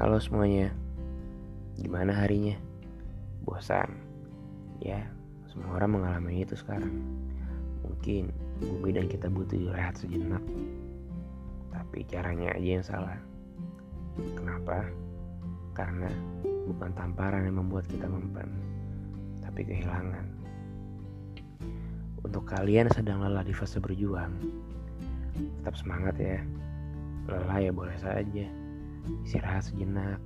Halo semuanya, gimana harinya? Bosan? Ya, semua orang mengalami itu sekarang. Mungkin bumi dan kita butuh rehat sejenak. Tapi caranya aja yang salah. Kenapa? Karena bukan tamparan yang membuat kita mempan, tapi kehilangan. Untuk kalian yang sedang lelah di fase berjuang, tetap semangat ya. Lelah ya boleh saja Istirahat sejenak,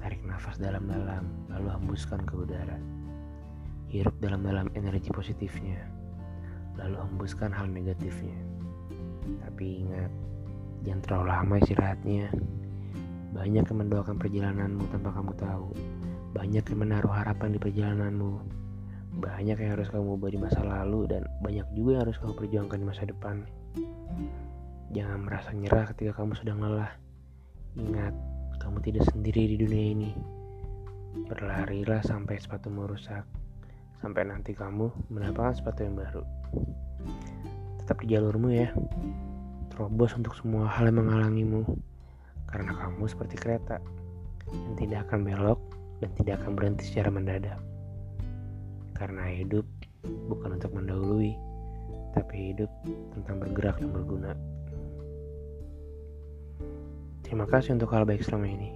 tarik nafas dalam-dalam, lalu hembuskan ke udara. Hirup dalam-dalam energi positifnya, lalu hembuskan hal negatifnya. Tapi ingat, jangan terlalu lama istirahatnya. Banyak yang mendoakan perjalananmu tanpa kamu tahu. Banyak yang menaruh harapan di perjalananmu. Banyak yang harus kamu ubah di masa lalu dan banyak juga yang harus kamu perjuangkan di masa depan. Jangan merasa nyerah ketika kamu sedang lelah Ingat, kamu tidak sendiri di dunia ini. Berlarilah sampai sepatumu rusak, sampai nanti kamu mendapatkan sepatu yang baru. Tetap di jalurmu ya, terobos untuk semua hal yang menghalangimu, karena kamu seperti kereta yang tidak akan belok dan tidak akan berhenti secara mendadak. Karena hidup bukan untuk mendahului, tapi hidup tentang bergerak dan berguna. Terima kasih untuk hal baik selama ini.